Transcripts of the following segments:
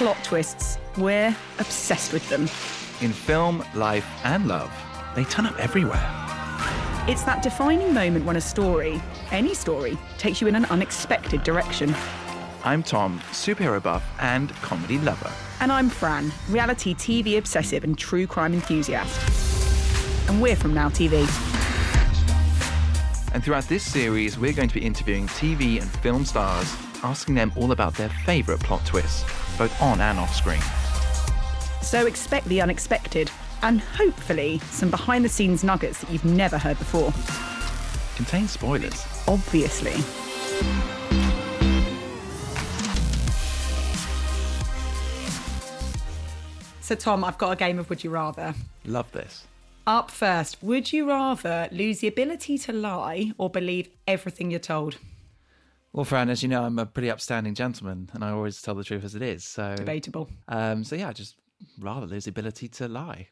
plot twists, we're obsessed with them. In film, life, and love, they turn up everywhere. It's that defining moment when a story, any story, takes you in an unexpected direction. I'm Tom, superhero buff and comedy lover. And I'm Fran, reality TV obsessive and true crime enthusiast. And we're from Now TV. And throughout this series, we're going to be interviewing TV and film stars, asking them all about their favourite plot twists, both on and off screen. So expect the unexpected and hopefully some behind the scenes nuggets that you've never heard before. Contains spoilers. Obviously. So, Tom, I've got a game of Would You Rather. Love this. Up first, would you rather lose the ability to lie or believe everything you're told? Well, Fran, as you know, I'm a pretty upstanding gentleman, and I always tell the truth as it is. So Debatable. Um, so yeah, I just rather lose the ability to lie.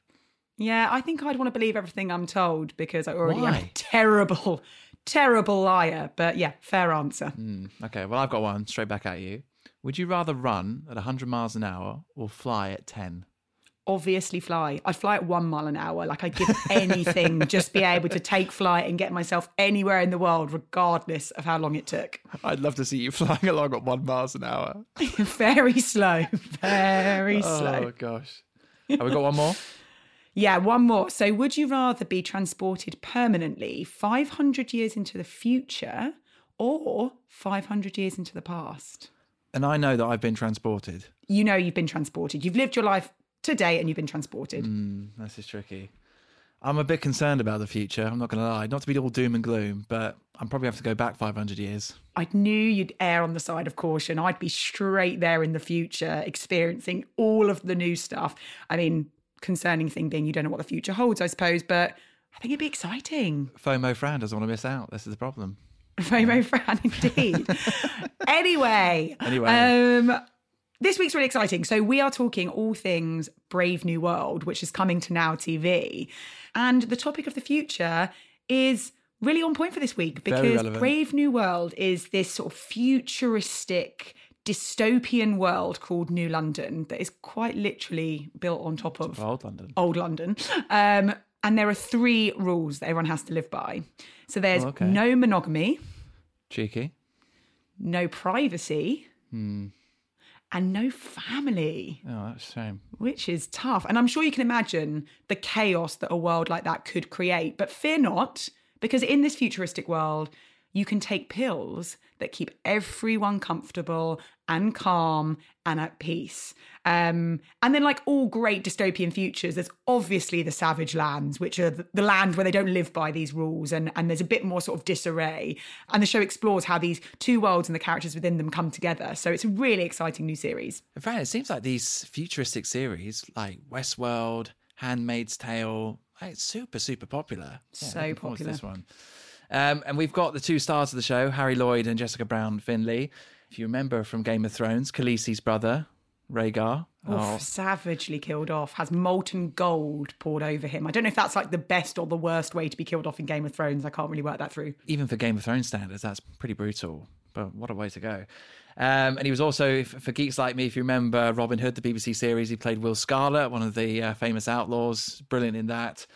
Yeah, I think I'd want to believe everything I'm told because I already am a terrible, terrible liar. But yeah, fair answer. Mm, okay, well, I've got one straight back at you. Would you rather run at 100 miles an hour or fly at 10? Obviously, fly. I'd fly at one mile an hour. Like I'd give anything just be able to take flight and get myself anywhere in the world, regardless of how long it took. I'd love to see you flying along at one miles an hour. very slow, very oh, slow. Oh gosh. Have we got one more? Yeah, one more. So, would you rather be transported permanently 500 years into the future or 500 years into the past? And I know that I've been transported. You know you've been transported. You've lived your life today and you've been transported. Mm, this is tricky. I'm a bit concerned about the future. I'm not going to lie. Not to be all doom and gloom, but I'm probably have to go back 500 years. I knew you'd err on the side of caution. I'd be straight there in the future, experiencing all of the new stuff. I mean, concerning thing being you don't know what the future holds, I suppose, but I think it'd be exciting. FOMO Fran doesn't want to miss out. This is the problem. FOMO Fran, indeed. anyway, Anyway. um, this week's really exciting. So we are talking all things Brave New World, which is coming to Now TV, and the topic of the future is really on point for this week because. Brave New World is this sort of futuristic dystopian world called New London that is quite literally built on top of Old London. old London. Um, and there are three rules that everyone has to live by. So there's Oh, okay. no monogamy, Cheeky. no privacy, Hmm. And no family, Oh, that's a shame. which is tough. And I'm sure you can imagine the chaos that a world like that could create. But fear not, because in this futuristic world, you can take pills that keep everyone comfortable and calm and at peace. Um, and then, like all great dystopian futures, there's obviously the savage lands, which are the, land where they don't live by these rules, and, and there's a bit more sort of disarray. And the show explores how these two worlds and the characters within them come together. So it's a really exciting new series. In fact, it seems like these futuristic series like Westworld, Handmaid's Tale, like, it's super, super popular. Yeah, So popular. This one. Um, and we've got the two stars of the show, Harry Lloyd and Jessica Brown Findlay. If you remember from Game of Thrones, Khaleesi's brother, Rhaegar. Oof, Oh, savagely killed off, has molten gold poured over him. I don't know if that's like the best or the worst way to be killed off in Game of Thrones. I can't really work that through. even for Game of Thrones standards, that's pretty brutal. But what a way to go. Um, and he was also, for geeks like me, if you remember Robin Hood, the BBC series, he played Will Scarlet, one of the uh, famous outlaws, brilliant in that.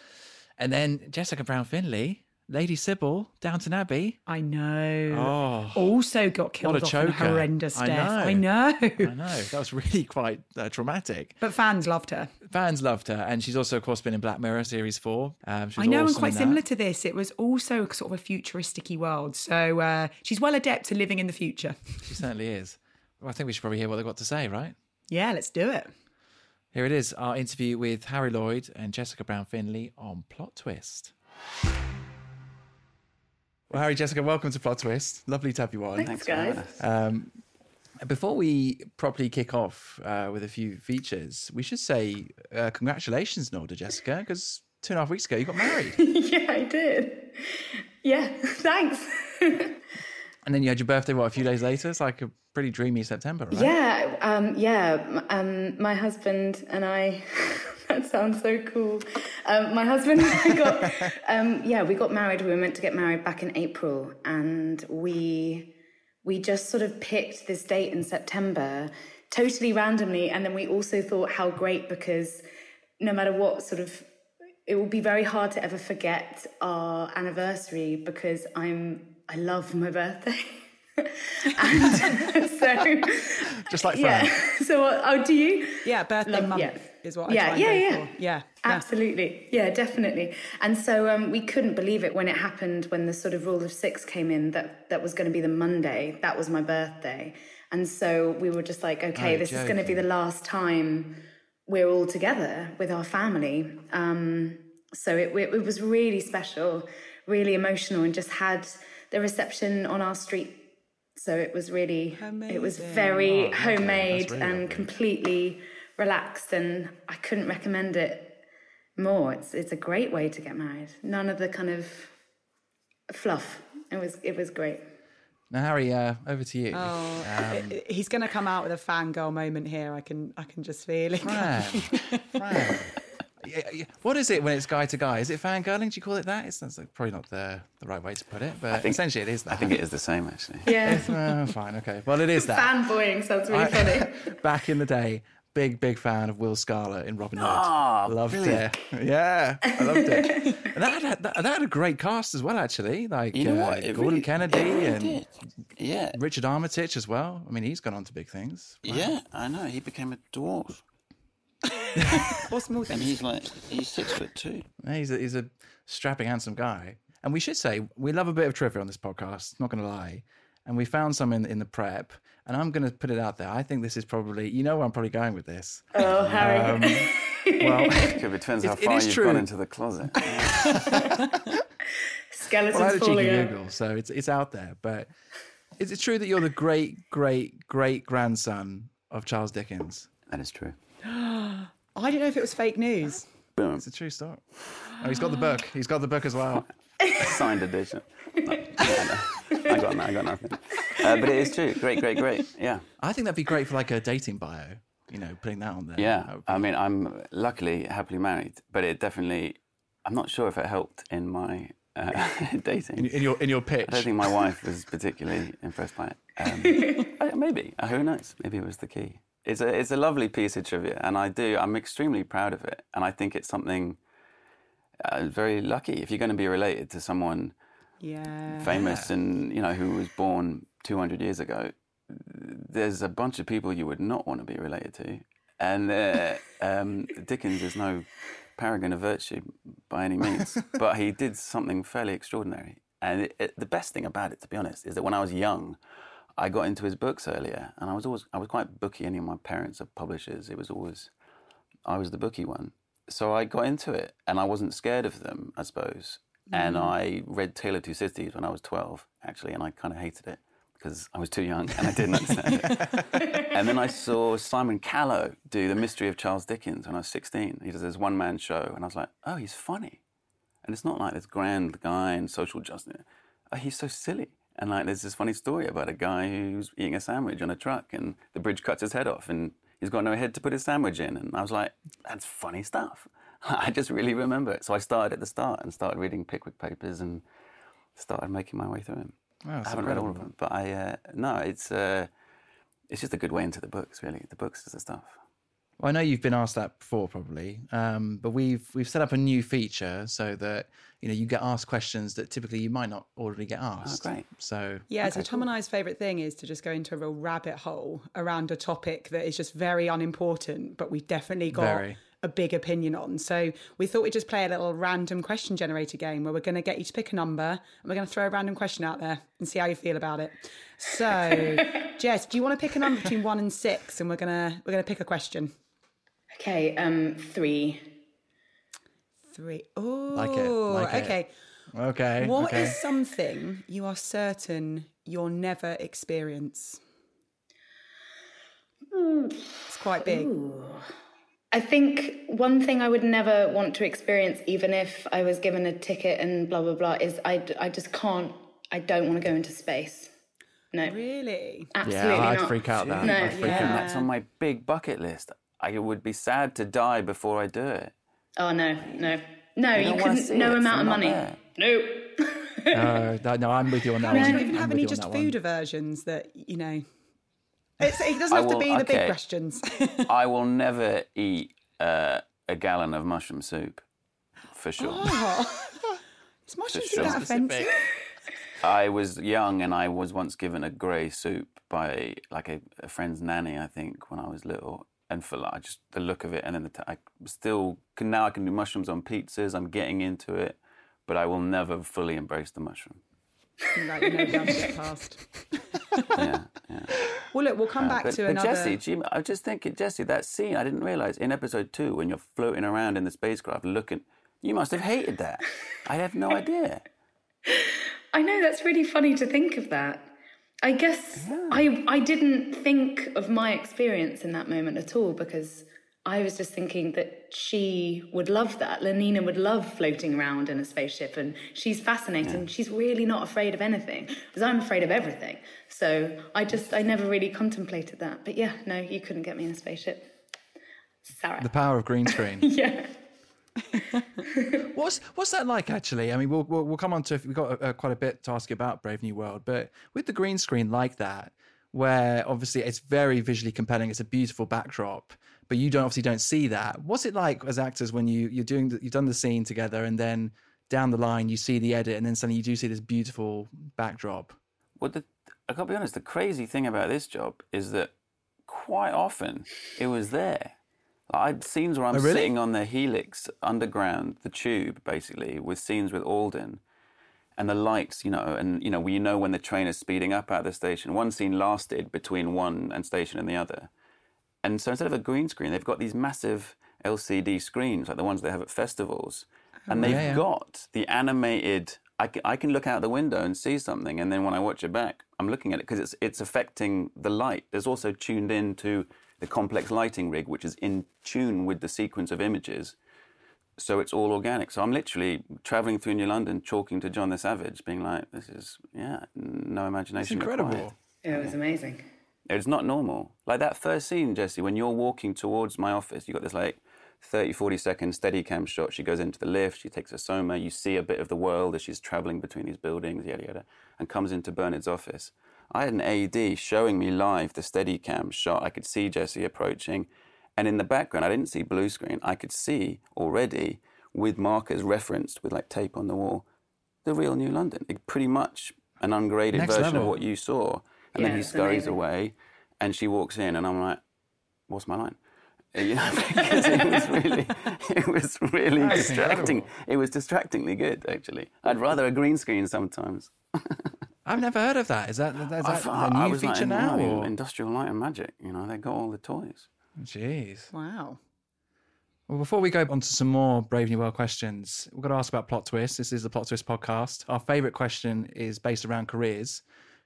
And then Jessica Brown Findlay, Lady Sybil, Downton Abbey. I know. Oh, Also got killed What a off choker. horrendous I death. know. I know. I know. That was really quite uh, traumatic. But fans loved her. Fans loved her. And she's also, of course, been in Black Mirror Series 4. Um, she was I know, and quite similar to this, it was also sort of a futuristic world. So uh, she's well adept to living in the future. She certainly is. Well, I think we should probably hear what they've got to say, right? Yeah, let's do it. Here it is, our interview with Harry Lloyd and Jessica Brown Findlay on Plot Twist. Well, Harry, Jessica, welcome to Plot Twist. Lovely to have you on. Thanks, guys. Um, before we properly kick off uh, with a few features, we should say uh, congratulations, Norda, Jessica, because two and a half weeks ago you got married. yeah, I did. Yeah, thanks. and then you had your birthday, what, a few days later? It's like a pretty dreamy September, right? Yeah, um, yeah. Um, my husband and I. that sounds so cool. Um, my husband and I got. Um, yeah, we got married. We were meant to get married back in April, and we we just sort of picked this date in September totally randomly. And then we also thought how great because no matter what sort of, it will be very hard to ever forget our anniversary because I'm, I love my birthday. and so, Just like Fran. yeah. So, uh, oh, do you? Yeah, birthday Love- month yeah. Is what I Yeah, try yeah, yeah. for. Yeah. yeah. Absolutely. Yeah, definitely. And so um, we couldn't believe it when it happened, when the sort of rule of six came in, that that was going to be the Monday. That was my birthday. And so we were just like, okay, Oh, this is going to be the last time we're all together with our family. Um, so it, it, it was really special, really emotional, and just had the reception on our street. So it was really, it was very Oh, lovely. homemade That's really and lovely. completely relaxed, and I couldn't recommend it more. It's it's a great way to get married. None of the kind of fluff. It was it was great. Now, Harry, uh, over to you. Oh, Um, he's going to come out with a fangirl moment here. I can, I can just feel it. Fran, Fran. Yeah, yeah. What is it when it's guy to guy? Is it fangirling? Do you call it that? It's that's like probably not the, the right way to put it, but think- essentially it is that. I think it is the same actually. Yeah, Oh, fine, okay. Well, it is that. fanboying sounds really I- funny. Back in the day, big, big fan of Will Scarlett in Robin Hood. Ah, loved brilliant. it. Yeah, I loved it. and that had, that, that had a great cast as well, actually. Like You know uh, what? It Gordon really- Kennedy it really and did. Yeah, Richard Armitage as well. I mean, he's gone on to big things. yeah, I know. He became a dwarf, What's more and he's like he's six foot two. Yeah, He's a, he's a strapping, handsome guy. And we should say we love a bit of trivia on this podcast. Not going to lie. And we found some in, in the prep. And I'm going to put it out there. I think this is probably, you know, where I'm probably going with this. Oh, Harry. Um, well, It depends how It- it far is you've true. gone into the closet. Skeletons well, I had a cheeky falling out. Google, so it's it's out there. But is it true that you're the great, great, great grandson of Charles Dickens? that is true. I don't know if it was fake news. Boom, It's a true story. Oh, he's got the book. He's got the book as well. signed edition. No, I, I got I got nothing. Uh, but it is true. Great, great, great. Yeah. I think that'd be great for like a dating bio. You know, putting that on there. Yeah, That would be- I mean, I'm luckily happily married, but it definitely, I'm not sure if it helped in my uh, dating. in, in your in your pitch. I don't think my wife was particularly impressed by it. Um, maybe, Uh, who knows? Maybe it was the key. It's a it's a lovely piece of trivia, and I do. I'm extremely proud of it, and I think it's something uh, very lucky. If you're going to be related to someone Yeah. famous and you know who was born 200 years ago, there's a bunch of people you would not want to be related to, and uh, um, Dickens is no paragon of virtue by any means, but he did something fairly extraordinary. And it, it, the best thing about it, to be honest, is that when I was young, I got into his books earlier, and I was always I was quite booky. Any of my parents are publishers. It was always I was the booky one. So I got into it, and I wasn't scared of them, I suppose. And mm. I read Tale of Two Cities when I was twelve, actually, and I kind of hated it because I was too young and I didn't understand it. and then I saw Simon Callow do The Mystery of Charles Dickens when I was sixteen. He does this one man show, and I was like, oh, he's funny. And it's not like this grand guy in social justice. Oh, he's so silly. And like, there's this funny story about a guy who's eating a sandwich on a truck, and the bridge cuts his head off, and he's got no head to put his sandwich in. And I was like, that's funny stuff. I just really remember it. So I started at the start and started reading Pickwick papers and started making my way through them. Wow, I haven't read all of them, but I uh, no, it's uh, it's just a good way into the books. Really, the books is the stuff. Well, I know you've been asked that before, probably, um, but we've we've set up a new feature so that you know you get asked questions that typically you might not already get asked. great. So Yeah, so Tom and I's favourite thing is to just go into a real rabbit hole around a topic that is just very unimportant, but we've definitely got Very. A big opinion on. So we thought we'd just play a little random question generator game where we're going to get you to pick a number and we're going to throw a random question out there and see how you feel about it. So, Jess, do you want to pick a number between one and six? And we're gonna we're gonna pick a question. Okay, um, three. Three. Oh, Like it, like it. okay. okay, What is something you are certain you'll never experience? It's quite big. I think one thing I would never want to experience, even if I was given a ticket and blah blah blah, is I, I just can't. I don't want to go into space. No, Really? absolutely yeah, I'd not. freak out that. No, I'd freak yeah. out. That's on my big bucket list. I would be sad to die before I do it. Oh no, no, no! You, don't wanna see couldn't. No it, amount so of money. there. Nope. No, no, I'm with you on that Do one. you not even have any just that one. food aversions that, you know, It's, it doesn't have to be the big questions. I will never eat uh, a gallon of mushroom soup, for sure. oh. Is mushrooms sure. that offensive? I was young and I was once given a grey soup by like a, a friend's nanny, I think, when I was little. And for like just the look of it, and then the t- I still can now I can do mushrooms on pizzas. I'm getting into it, but I will never fully embrace the mushroom. No, you know, get past. Yeah, yeah. Well, look, we'll come uh, back But, to but another. Jesse, Jim, I was just thinking, Jesse, that scene I didn't realize in episode two when you're floating around in the spacecraft looking, you must have hated that. I have no idea. I know that's really funny to think of that. I guess I I didn't think of my experience in that moment at all because I was just thinking that she would love that. Lenina would love floating around in a spaceship and she's fascinating. She's really not afraid of anything because I'm afraid of everything. So I just I never really contemplated that. But yeah, no, you couldn't get me in a spaceship. Sorry. The power of green screen. yeah. What's what's that like actually? I mean, we'll we'll, we'll come on to we've got uh, quite a bit to ask you about Brave New World, but with the green screen like that, where obviously it's very visually compelling, it's a beautiful backdrop, but you don't obviously don't see that. What's it like as actors when you you're doing the, you've done the scene together and then down the line you see the edit and then suddenly you do see this beautiful backdrop? Well, the, I gotta be honest. The crazy thing about this job is that quite often it was there. Like, I had scenes where I'm Oh, really? sitting on the helix underground, the tube, basically, with scenes with Alden, and the lights, you know, and you know, you know when the train is speeding up out the station. One scene lasted between one and station and the other, and so instead of a green screen, they've got these massive LCD screens like the ones they have at festivals, and oh, they've Yeah, yeah. got the animated. I can, I can look out the window and see something, and then when I watch it back, I'm looking at it because it's it's affecting the light. There's also tuned in to the complex lighting rig, which is in tune with the sequence of images. So it's all organic. So I'm literally traveling through New London, talking to John the Savage, being like, "This is yeah, no imagination. It's imagination incredible. required." It was amazing. It's not normal. Like that first scene, Jesse, when you're walking towards my office, you got this like 30, 40 second steady cam shot. She goes into the lift, she takes a soma, you see a bit of the world as she's traveling between these buildings, yada, yada, and comes into Bernard's office. I had an AD showing me live the steady cam shot. I could see Jesse approaching. And in the background, I didn't see blue screen. I could see already with markers referenced with like tape on the wall, the real New London. It, pretty much an ungraded Next version level. of what you saw. And then he scurries amazing. away and she walks in and I'm like, what's my line? You know, because it was really, it was really That's distracting. incredible. It was distractingly good, actually. I'd rather a green screen sometimes. I've never heard of that. Is that, is that I a thought- new I was like, feature now? no, Or? Industrial Light and Magic. You know, they got all the toys. Jeez. Wow. Well, before we go on to some more Brave New World questions, we've got to ask about plot twists. This is the plot twist podcast. Our favourite question is based around careers.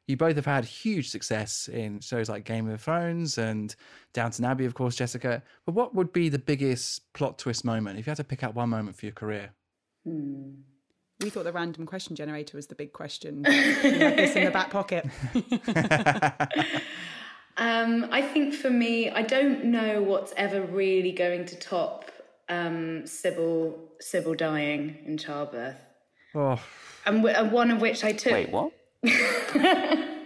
You both have had huge success in shows like Game of Thrones and Downton Abbey, of course, Jessica. But what would be the biggest plot twist moment if you had to pick out one moment for your career? We thought the random question generator was the big question. we had this in the back pocket. Um, I think for me, I don't know what's ever really going to top um, Sybil Sybil dying in childbirth, Oh, and, w- and one of which I took. Wait, what?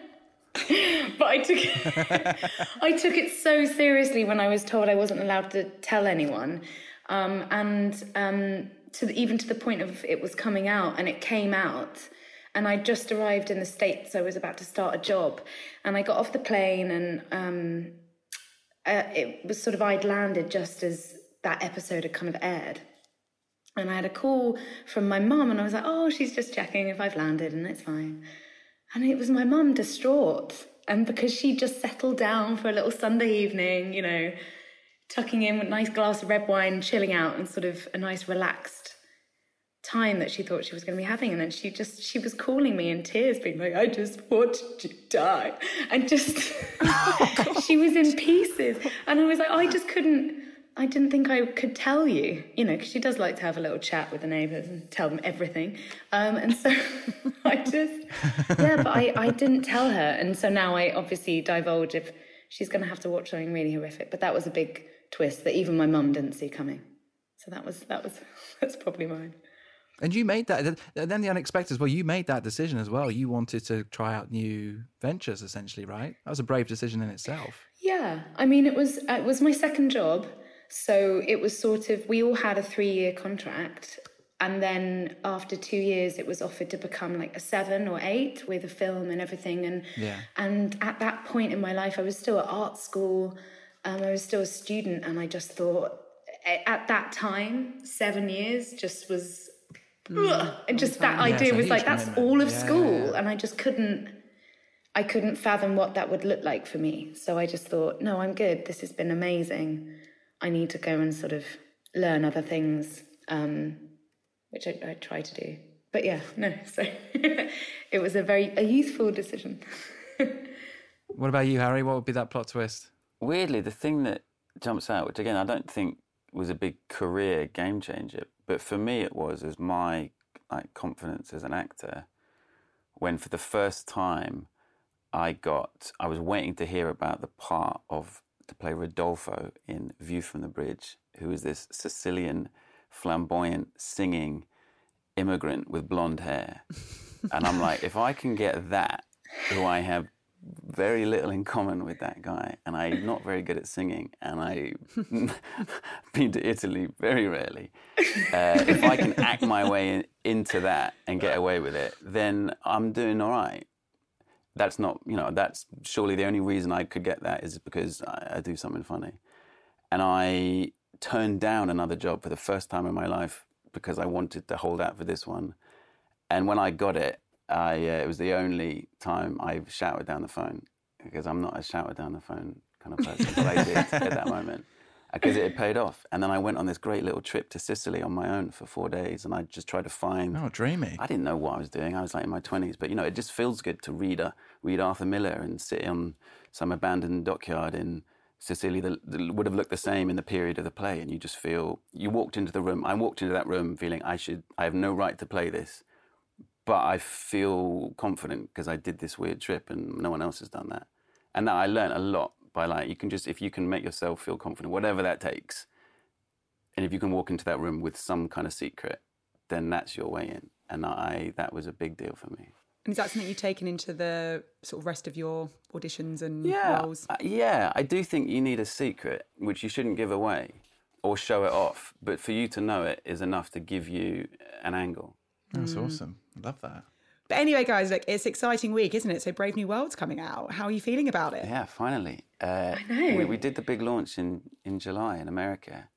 but I took I took it so seriously when I was told I wasn't allowed to tell anyone, um, and um, to the, even to the point of it was coming out, and it came out, and I just arrived in the states. I was about to start a job, and I got off the plane, and um, uh, it was sort of I'd landed just as that episode had kind of aired. And I had a call from my mum, and I was like, "Oh, she's just checking if I've landed, and it's fine." And it was my mum distraught. And because she just settled down for a little Sunday evening, you know, tucking in with a nice glass of red wine, chilling out, and sort of a nice relaxed time that she thought she was going to be having. And then she just, she was calling me in tears, being like, I just watched to die. And just, oh, she was in pieces. And I was like, I just couldn't, I didn't think I could tell you, you know, because she does like to have a little chat with the neighbours and tell them everything. Um, and so I just, yeah, but I, I didn't tell her. And so now I obviously divulge if she's going to have to watch something really horrific. But that was a big twist that even my mum didn't see coming. So that was, that was, that's probably mine. And you made that. Then the unexpected as well. You made that decision as well. You wanted to try out new ventures, essentially, right? That was a brave decision in itself. Yeah, I mean, it was it was my second job, so it was sort of we all had a three year contract, and then after two years, it was offered to become like a seven or eight with a film and everything. And yeah. and at that point in my life, I was still at art school. Um, I was still a student, and I just thought at that time, seven years just was mm, and just that yeah, idea was like that's all of yeah, school and i just couldn't i couldn't fathom what that would look like for me so i just thought no i'm good this has been amazing i need to go and sort of learn other things um, which I, I try to do. But yeah no so it was a very a youthful decision. What about you harry? What would be that plot twist? Weirdly the thing that jumps out which again i don't think was a big career game changer but for me, it was as my like confidence as an actor. When, for the first time, I got I was waiting to hear about the part of to play Rodolfo in View from the Bridge, who is this Sicilian, flamboyant, singing immigrant with blonde hair, and I'm like, if I can get that, who I have very little in common with that guy, and I'm not very good at singing, and I've been to Italy very rarely. Uh, if I can act my way in, into that and get away with it, then I'm doing all right. That's not, you know, that's surely the only reason I could get that is because I, I do something funny. And I turned down another job for the first time in my life because I wanted to hold out for this one. And when I got it, I, uh, it was the only time I've shouted down the phone because I'm not a shouted down the phone kind of person, but I did at that moment because it had paid off. And then I went on this great little trip to Sicily on my own for four days, and I just tried to find. Oh, dreamy! I didn't know what I was doing. I was like in my twenties, but you know, it just feels good to read a, read Arthur Miller and sit on some abandoned dockyard in Sicily that, that would have looked the same in the period of the play, and you just feel you walked into the room. I walked into that room feeling I should, I have no right to play this but I feel confident because I did this weird trip and no one else has done that. And that I learned a lot by like, you can just, if you can make yourself feel confident, whatever that takes, and if you can walk into that room with some kind of secret, then that's your way in. And I, that was a big deal for me. And is that something you've taken into the sort of rest of your auditions and yeah, roles? Uh, yeah, I do think you need a secret, which you shouldn't give away or show it off. But for you to know it is enough to give you an angle. That's mm. awesome. I love that. But anyway, guys, look, it's exciting week, isn't it? So Brave New World's coming out. How are you feeling about it? Yeah, finally. Uh, I know. We, we, did the big launch in, in July in America.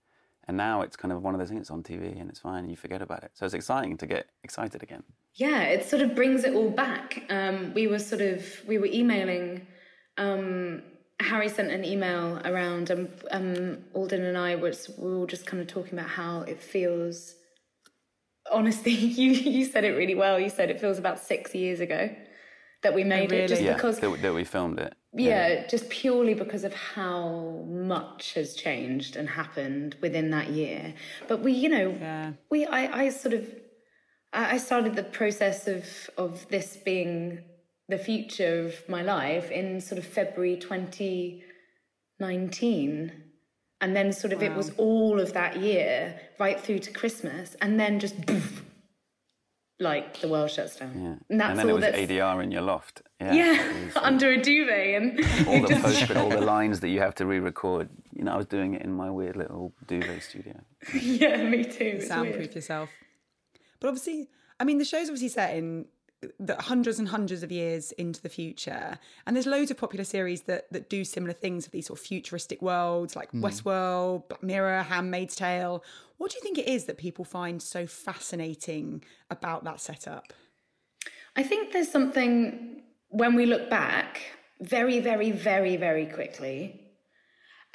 And now it's kind of one of those things it's on TV and it's fine. You forget about it. So it's exciting to get excited again. Yeah, it sort of brings it all back. Um, we were sort of, we were emailing. Um, Harry sent an email around and um, Alden and I was, we were all just kind of talking about how it feels honestly, you you said it really well. You said it feels about six years ago that we oh, made really? it, just yeah, because that, that, we filmed it. Yeah, yeah, just purely because of how much has changed and happened within that year. But we, you know, yeah. we I, I sort of I started the process of of this being the future of my life in sort of February 2019 and then sort of wow. it was all of that year right through to Christmas, and then just poof, like the world shuts down. Yeah. And, that's and then all it was ADR in your loft. Yeah, yeah was, uh, under a duvet and all the post all the lines that you have to re-record. You know, I was doing it in my weird little duvet studio. yeah, me too. Soundproof yourself. But obviously, I mean, the show's obviously set in that hundreds and hundreds of years into the future. And there's loads of popular series that that do similar things of these sort of futuristic worlds, like mm. Westworld, Black Mirror, Handmaid's Tale. What do you think it is that people find so fascinating about that setup? I think there's something when we look back very, very, very, very quickly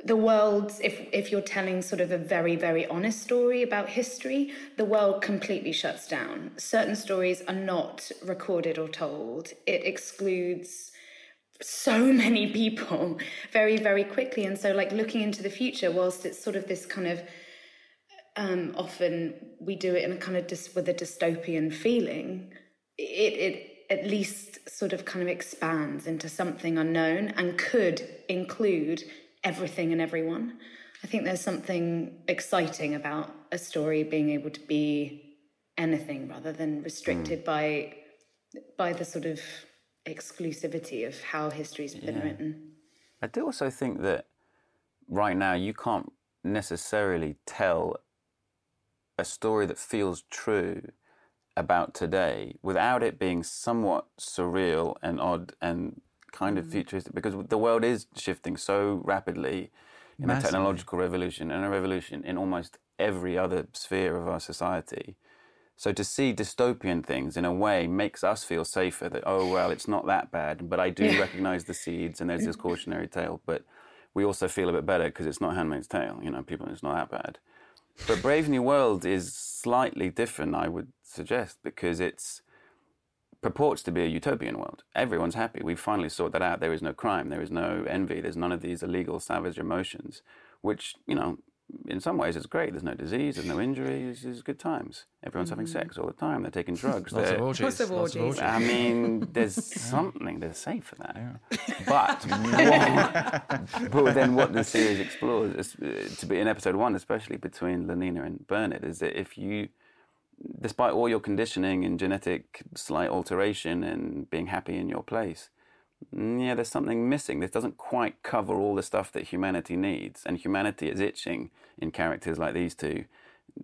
the world if if you're telling sort of a very very honest story about history the world completely shuts down. Certain stories are not recorded or told. It excludes so many people very very quickly. And so like looking into the future whilst it's sort of this kind of um, often we do it in a kind of dis- with a dystopian feeling it it at least sort of kind of expands into something unknown and could include everything and everyone. I think there's something exciting about a story being able to be anything rather than restricted mm. by by the sort of exclusivity of how history's been Yeah. written. I do also think that right now you can't necessarily tell a story that feels true about today without it being somewhat surreal and odd and kind of mm. futuristic because the world is shifting so rapidly in a technological revolution and a revolution in almost every other sphere of our society. So to see dystopian things in a way makes us feel safer that oh well it's not that bad but I do recognize the seeds and there's this cautionary tale but we also feel a bit better because it's not Handmaid's Tale you know people it's not that bad. But Brave New World is slightly different I would suggest because it's purports to be a utopian world everyone's happy We've finally sorted that out there is no crime there is no envy there's none of these illegal savage emotions which you know in some ways it's great. There's no disease, there's no injuries, there's good times. Everyone's having sex all the time. They're taking drugs. Lots of they're- orgies. Lots of orgies. I mean, there's something to say for that. But, what, but then what the series explores, is, uh, to be in episode one, especially between Lenina and Bernard, is that if you, despite all your conditioning and genetic slight alteration and being happy in your place, mm, yeah, there's something missing. This doesn't quite cover all the stuff that humanity needs, and humanity is itching in characters like these two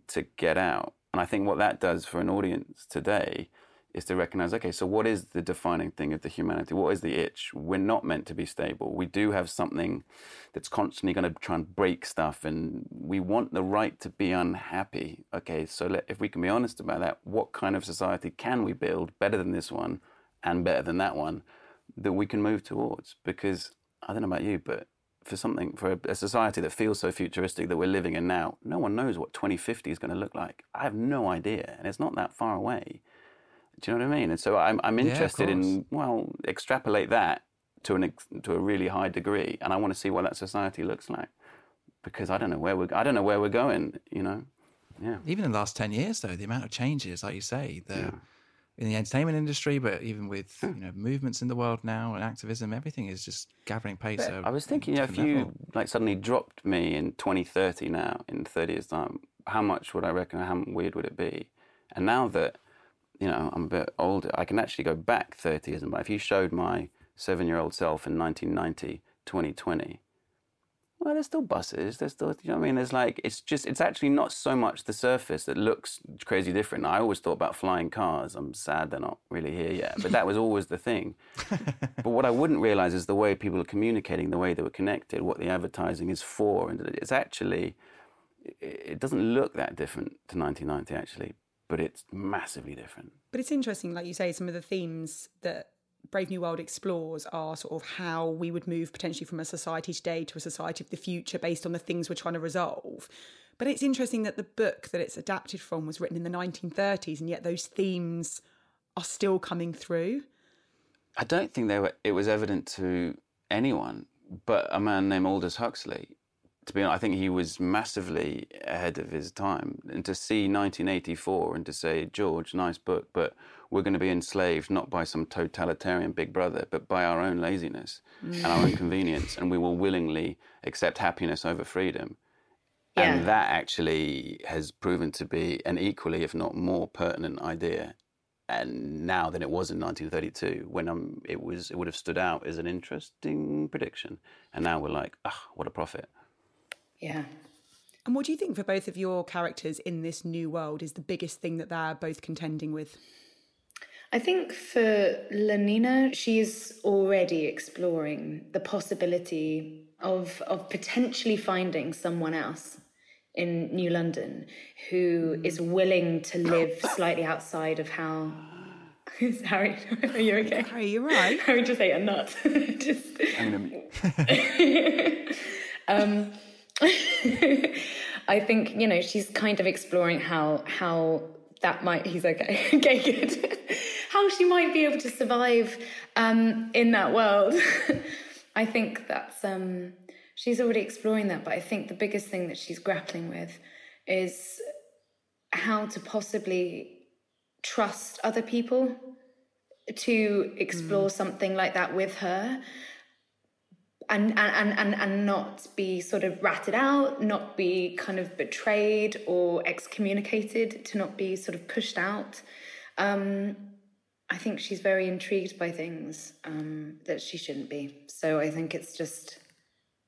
to get out. And I think what that does for an audience today is to recognize okay, so what is the defining thing of the humanity? What is the itch? We're not meant to be stable. We do have something that's constantly going to try and break stuff, and we want the right to be unhappy. Okay, so let, if we can be honest about that, what kind of society can we build better than this one and better than that one that we can move towards? Because I don't know about you, but for something for a, society that feels so futuristic that we're living in now, no one knows what 2050 is going to look like. I have no idea, and it's not that far away. Do you know what I mean? And so I'm I'm interested in well, extrapolate that to an ex- to a really high degree, and I want to see what that society looks like because I don't know where we're I don't know where we're going. You know, yeah. Even in the last 10 years, though, the amount of changes, like you say, the, in the entertainment industry, but even with hmm. you know movements in the world now and activism, everything is just gathering pace. I was thinking, you know, if different you level. like suddenly dropped me in 2030 now, in 30 years' time, how much would I reckon? How weird would it be? And now that you know I'm a bit older, I can actually go back 30 years. If you showed my seven-year-old self in 1990, 2020, well, there's still buses. There's still, you know what I mean? There's like, it's just, it's actually not so much the surface that looks crazy different. I always thought about flying cars. I'm sad they're not really here yet, but that was always the thing. but what I wouldn't realize is the way people are communicating, the way they were connected, what the advertising is for. And it's actually, it doesn't look that different to 1990, actually, but it's massively different. But it's interesting, like you say, some of the themes that Brave New World explores are sort of how we would move potentially from a society today to a society of the future based on the things we're trying to resolve. But it's interesting that the book that it's adapted from was written in the 1930s, and yet those themes are still coming through. I don't think they were, it was evident to anyone but a man named Aldous Huxley. To be honest, I think he was massively ahead of his time. And to see 1984 and to say, George, nice book, but we're going to be enslaved not by some totalitarian big brother, but by our own laziness and our own convenience, and we will willingly accept happiness over freedom. Yeah. And that actually has proven to be an equally, if not more, pertinent idea. And now than it was in 1932, when um, it was, it would have stood out as an interesting prediction. And now we're like, ah, what a prophet. Yeah. And what do you think for both of your characters in this new world is the biggest thing that they're both contending with? I think for Lenina, she's already exploring the possibility of of potentially finding someone else in New London who is willing to live slightly outside of how. Harry, are you okay? Harry, you're right. Harry just ate a nut. just, um, I think you know she's kind of exploring how how that might. He's okay. okay, good. how she might be able to survive um, in that world. I think that's um, she's already exploring that, but I think the biggest thing that she's grappling with is how to possibly trust other people to explore something like that with her and, and, and, and not be sort of ratted out, not be kind of betrayed or excommunicated, to not be sort of pushed out. Um, I think she's very intrigued by things um, that she shouldn't be. So I think it's just,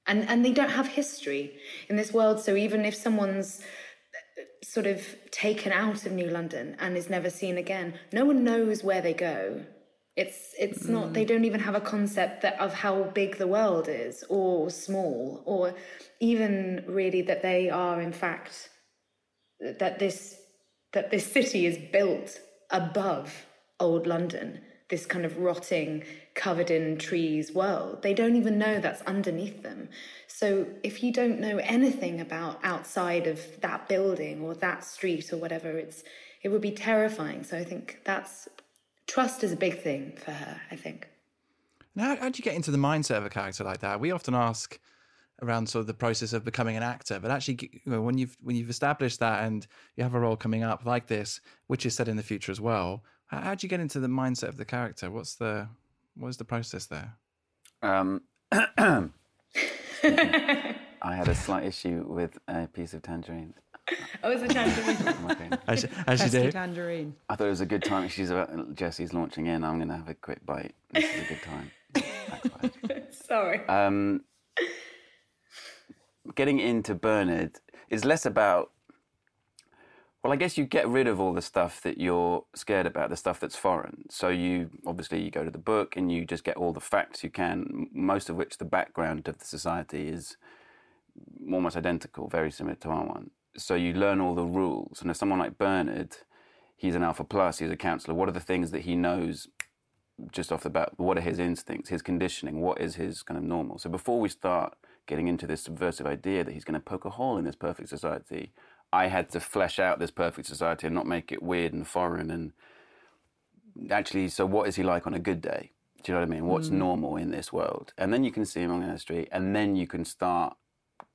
and and they don't have history in this world. So even if someone's uh, sort of taken out of New London and is never seen again, no one knows where they go. It's it's mm. not. They don't even have a concept that of how big the world is, or small, or even really that they are in fact that this that this city is built above old London, this kind of rotting, covered in trees world. They don't even know that's underneath them. So if you don't know anything about outside of that building or that street or whatever, it's it would be terrifying. So I think that's trust is a big thing for her, I think. Now, how do you get into the mindset of a character like that? We often ask around sort of the process of becoming an actor, but actually, you know, when you've when you've established that and you have a role coming up like this, which is set in the future as well, how, how do you get into the mindset of the character? What's the what's the process there? Um, I had a slight issue with a piece of tangerine. Oh, it's a tangerine. as, as you do. Tangerine. I thought it was a good time. She's about, Jesse's launching in. I'm going to have a quick bite. This is a good time. Sorry. Um, getting into Bernard is less about. Well, I guess you get rid of all the stuff that you're scared about, the stuff that's foreign. So you obviously you go to the book and you just get all the facts you can, most of which the background of the society is almost identical, very similar to our one so you learn all the rules. And if someone like Bernard, he's an Alpha Plus, he's a counselor, what are the things that he knows just off the bat? What are his instincts, his conditioning? What is his kind of normal? So before we start getting into this subversive idea that he's going to poke a hole in this perfect society, I had to flesh out this perfect society and not make it weird and foreign. And actually, so what is he like on a good day? Do you know what I mean? What's mm. normal in this world? And then you can see him on the street, and then you can start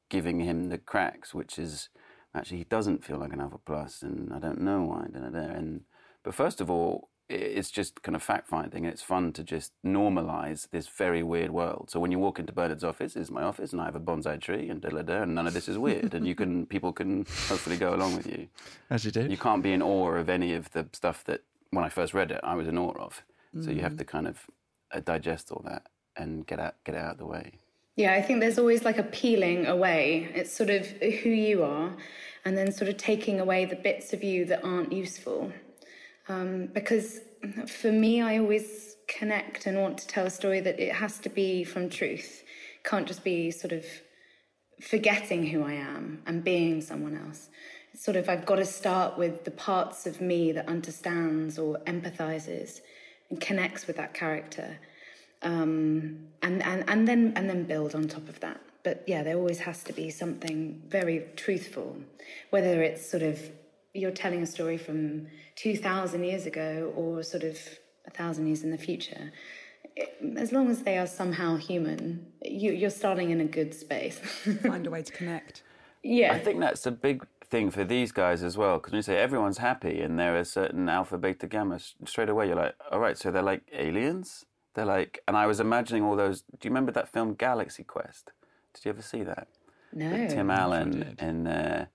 giving him the cracks, which is actually he doesn't feel like an alpha plus, and I don't know why. Da, da, da. And but first of all, it's just kind of fact finding. And it's fun to just normalize this very weird world. So when you walk into Bernard's office, is my office, and I have a bonsai tree, and da da da, and none of this is weird, and you can people can hopefully go along with you. As you do. You can't be in awe of any of the stuff that when I first read it, I was in awe of. Mm. So you have mm. to kind of uh, digest all that and get out get it out of the way. Yeah, I think there's always like a peeling away. It's sort of who you are, and then sort of taking away the bits of you that aren't useful. Um, because for me, I always connect and want to tell a story that it has to be from truth. can't just be sort of forgetting who I am and being someone else. It's sort of I've got to start with the parts of me that understands or empathizes and connects with that character um, and, and, and, then, and then build on top of that. But yeah, there always has to be something very truthful, whether it's sort of you're telling a story from 2,000 years ago or sort of a thousand years in the future. as long as they are somehow human, you, you're starting in a good space. Find a way to connect. Yeah. I think that's a big thing for these guys as well because when you say everyone's happy and there are certain alpha, beta, gamma, straight away you're like, all right, so they're like aliens? They're like, and I was imagining all those. Do you remember that film Galaxy Quest? Did you ever see that? No. With Tim Allen and. Uh,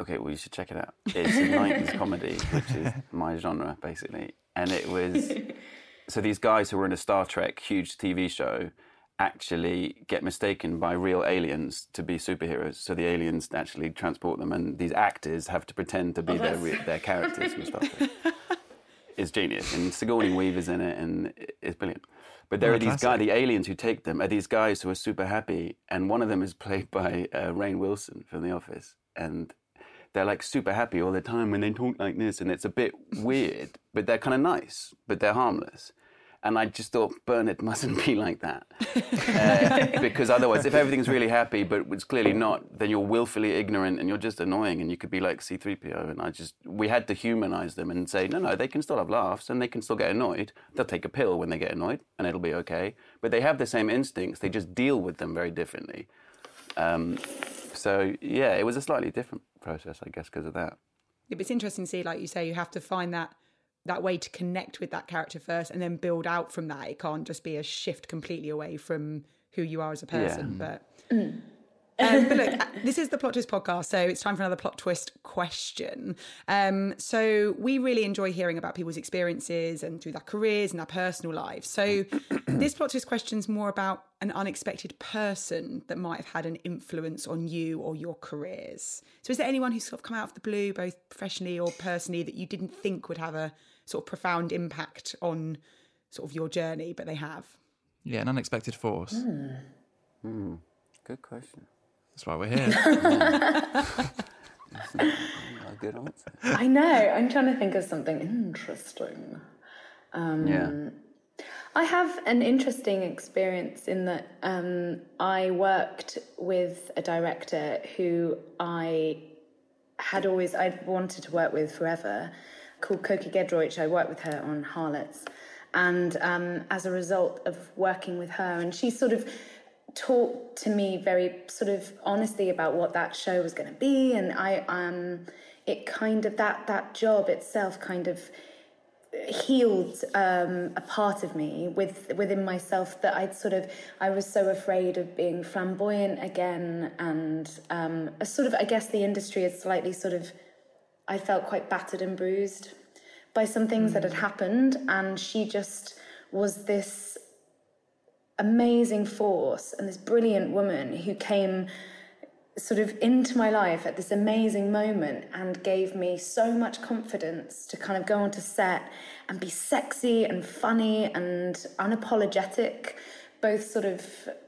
okay, well you should check it out. It's a '90s comedy, which is my genre basically, and it was. so these guys who were in a Star Trek huge TV show actually get mistaken by real aliens to be superheroes. So the aliens actually transport them, and these actors have to pretend to be oh, their their characters from Star Trek. is genius, and Sigourney Weaver's in it, and it's brilliant. But there oh, are these guys, the aliens who take them are these guys who are super happy, and one of them is played by uh, Rainn Wilson from The Office, and they're like super happy all the time when they talk like this, and it's a bit weird, but they're kind of nice, but they're harmless. And I just thought Bernard mustn't be like that. Uh, because otherwise, if everything's really happy, but it's clearly not, then you're willfully ignorant and you're just annoying and you could be like C3PO. And I just, we had to humanize them and say, no, no, they can still have laughs and they can still get annoyed. They'll take a pill when they get annoyed and it'll be okay. But they have the same instincts, they just deal with them very differently. Um, so, yeah, it was a slightly different process, I guess, because of that. Yeah, but it's interesting to see, like you say, you have to find that that way to connect with that character first and then build out from that. It can't just be a shift completely away from who you are as a person. But um, but look, uh, this is the Plot Twist podcast, so it's time for another plot twist question. Um, so we really enjoy hearing about people's experiences and through their careers and their personal lives. So this plot twist question is more about an unexpected person that might have had an influence on you or your careers. So is there anyone who's sort of come out of the blue, both professionally or personally, that you didn't think would have a sort of profound impact on sort of your journey, but they have? Yeah, an unexpected force. Hmm. Hmm. Good question. That's why we're here. Hmm. A good answer. I know. I'm trying to think of something interesting. Um, yeah. I have an interesting experience in that um, I worked with a director who I had always I'd wanted to work with forever, called Coky Giedroyc. I worked with her on Harlots, and um, as a result of working with her, and she sort of talked to me very sort of honestly about what that show was going to be, and I um, it kind of that that job itself kind of healed um, a part of me with within myself that I'd sort of I was so afraid of being flamboyant again. And um, sort of I guess the industry is slightly sort of I felt quite battered and bruised by some things that had happened and she just was this amazing force and this brilliant woman who came sort of into my life at this amazing moment and gave me so much confidence to kind of go onto set and be sexy and funny and unapologetic both sort of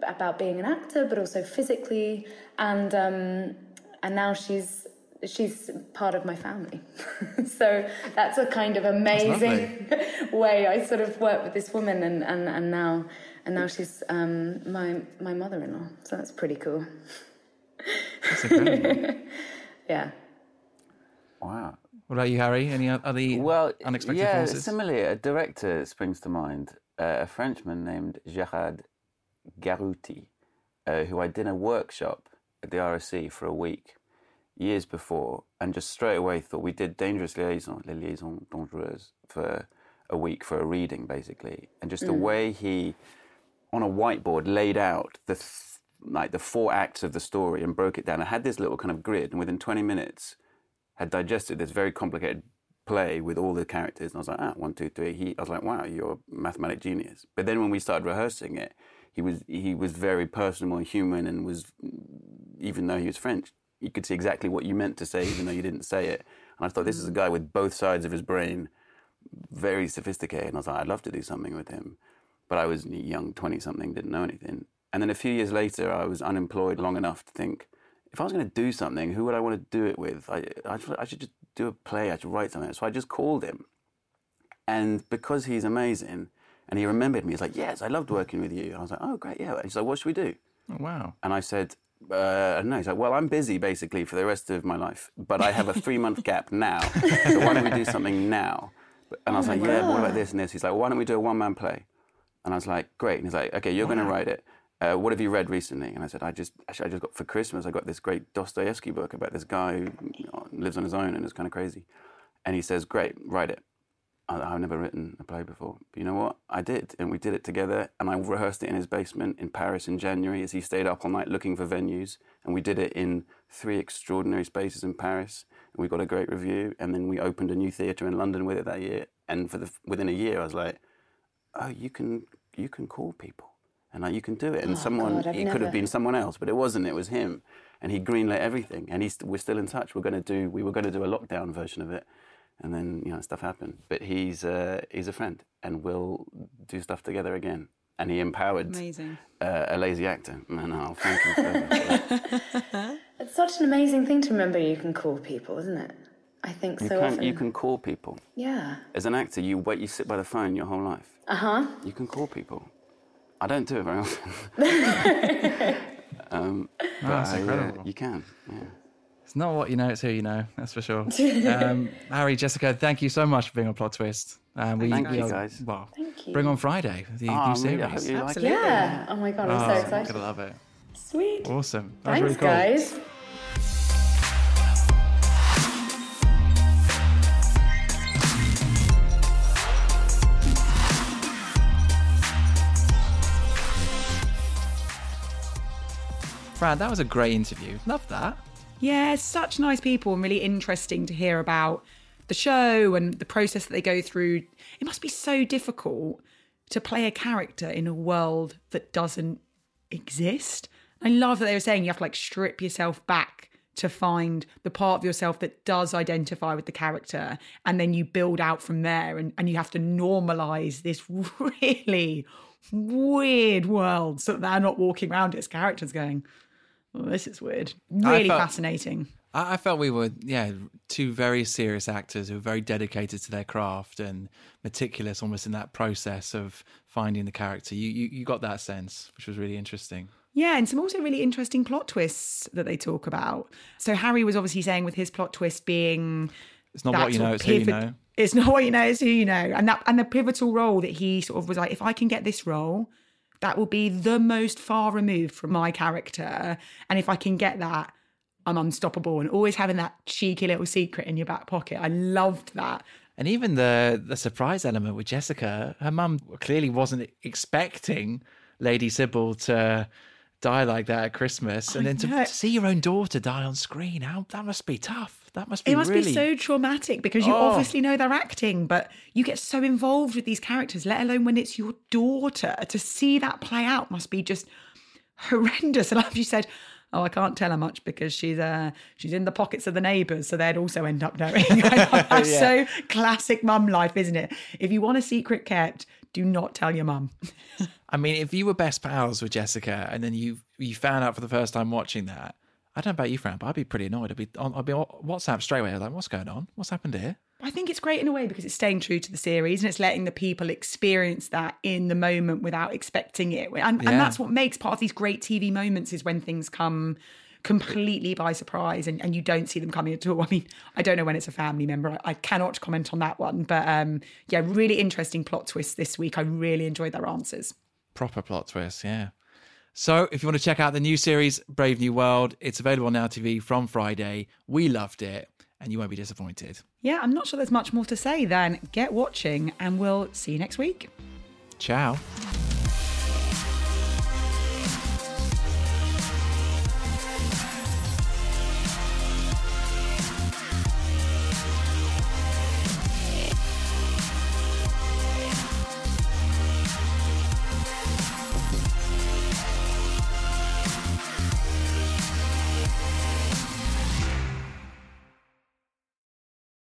about being an actor but also physically. And um, and now she's she's part of my family so that's a kind of amazing way I sort of worked with this woman and and, and now and now she's um, my my mother-in-law so that's pretty cool That's incredible. yeah Wow. what about you, Harry? Any o- other Well, unexpected yeah, forces? similarly, a director springs to mind, uh, a Frenchman named Gérald Garutti, uh, who I did a workshop at the RSC for a week years before, and just straight away thought we did Dangerous Liaison, Les Liaisons Dangereuses, for a week for a reading, basically, and just the way he, on a whiteboard, laid out the th- like the four acts of the story and broke it down. I had this little kind of grid, and within twenty minutes had digested this very complicated play with all the characters, and I was like, ah, one, two, three. He, I was like, wow, you're a mathematic genius. But then when we started rehearsing it, he was he was very personal and human, and was even though he was French, you could see exactly what you meant to say, even though you didn't say it. And I thought this is a mm. guy with both sides of his brain, very sophisticated. And I was like, I'd love to do something with him, but I was young, twenty something, didn't know anything. And then a few years later, I was unemployed long enough to think, if I was going to do something, who would I want to do it with? I, I, should- I should just do a play. I should write something. So I just called him. And because he's amazing, and he remembered me, he's like, yes, I loved working with you. And I was like, oh, great, yeah. And he's like, what should we do? Oh, wow. And I said, uh, don't. He's like, well, I'm busy basically for the rest of my life, but I have a three month gap now. So why don't we do something now? And I was like, yeah, but what about this and this? He's like, why don't we do a one man play? And I was like, great. And he's like, okay, you're going to write it. Uh, what have you read recently? And I said, I just, actually, I just got for Christmas, I got this great Dostoevsky book about this guy who lives on his own and is kind of crazy. And he says, great, write it. I- I've never written a play before. But you know what? I did. And we did it together. And I rehearsed it in his basement in Paris in January as he stayed up all night looking for venues. And we did it in three extraordinary spaces in Paris. And we got a great review. And then we opened a new theatre in London with it that year. And for the, within a year, I was like, oh, you can, you can call people. And like, you can do it. And oh, someone, God, it could have been someone else, but it wasn't. It was him. And he greenlit everything. And he's, we're still in touch. We're going to do, we were going to do a lockdown version of it and then you know stuff happened. But he's uh, he's a friend, and we'll do stuff together again. And he empowered uh, a lazy actor, Man, I'll thank him for that. It's such an amazing thing to remember you can call people, isn't it? I think You so can often. you can call people Yeah. as an actor. You wait, you sit by the phone your whole life. Uh huh. You can call people. I don't do it very often. um, but that's I, uh, incredible. you can. Yeah. It's not what you know, it's who you know. That's for sure. Um, Harry, Jessica, thank you so much for being on Plot Twist. Um, we, Thank we you, are- guys. Well, Thank you. bring on Friday the Oh, new I'm really- series. I hope you like it. Yeah. Oh my god, I'm so Oh, excited. gonna love it. Sweet. Awesome. That was Thanks, really cool. guys. Fran, that was a great interview. Love that. Yeah, such nice people and really interesting to hear about the show and the process that they go through. It must be so difficult to play a character in a world that doesn't exist. I love that they were saying you have to like strip yourself back to find the part of yourself that does identify with the character and then you build out from there and, and you have to normalize this really weird world so that they're not walking around as characters going oh, this is weird really felt- fascinating I, I felt we were, yeah, two very serious actors who were very dedicated to their craft and meticulous almost in that process of finding the character. You, you, you got that sense, which was really interesting. Yeah, and some also really interesting plot twists that they talk about. So Harry was obviously saying with his plot twist being It's not what you know, it's who you know. It's not what you know, it's who you know. And that and the pivotal role that he sort of was like, if I can get this role, that will be the most far removed from my character. And if I can get that, I'm unstoppable. And always having that cheeky little secret in your back pocket. I loved that. And even the the surprise element with Jessica, her mum clearly wasn't expecting Lady Sybil to die like that at Christmas, and I then to, to see your own daughter die on screen, how that must be tough. That must be It must really be so traumatic because you Oh. obviously know they're acting, but you get so involved with these characters, let alone when it's your daughter. To see that play out must be just horrendous. And like you said, oh, I can't tell her much because she's uh she's in the pockets of the neighbours, so they'd also end up knowing. That's Yeah. so classic mum life, isn't it? If you want a secret kept, do not tell your mum. I mean, if you were best pals with Jessica and then you you found out for the first time watching that, I don't know about you, Fran, but I'd be pretty annoyed. I'd be on, I'd be on WhatsApp straight away. I'd like, what's going on? What's happened here? I think it's great in a way because it's staying true to the series and it's letting the people experience that in the moment without expecting it. And, Yeah. and that's what makes part of these great TV moments is when things come completely by surprise and, and you don't see them coming at all. I mean, I don't know when it's a family member. I, I cannot comment on that one. But um, yeah, really interesting plot twists this week. I really enjoyed their answers. Proper plot twist, yeah. So, if you want to check out the new series, Brave New World, it's available on Now TV from Friday. We loved it, and you won't be disappointed. Yeah, I'm not sure there's much more to say than get watching and we'll see you next week. Ciao.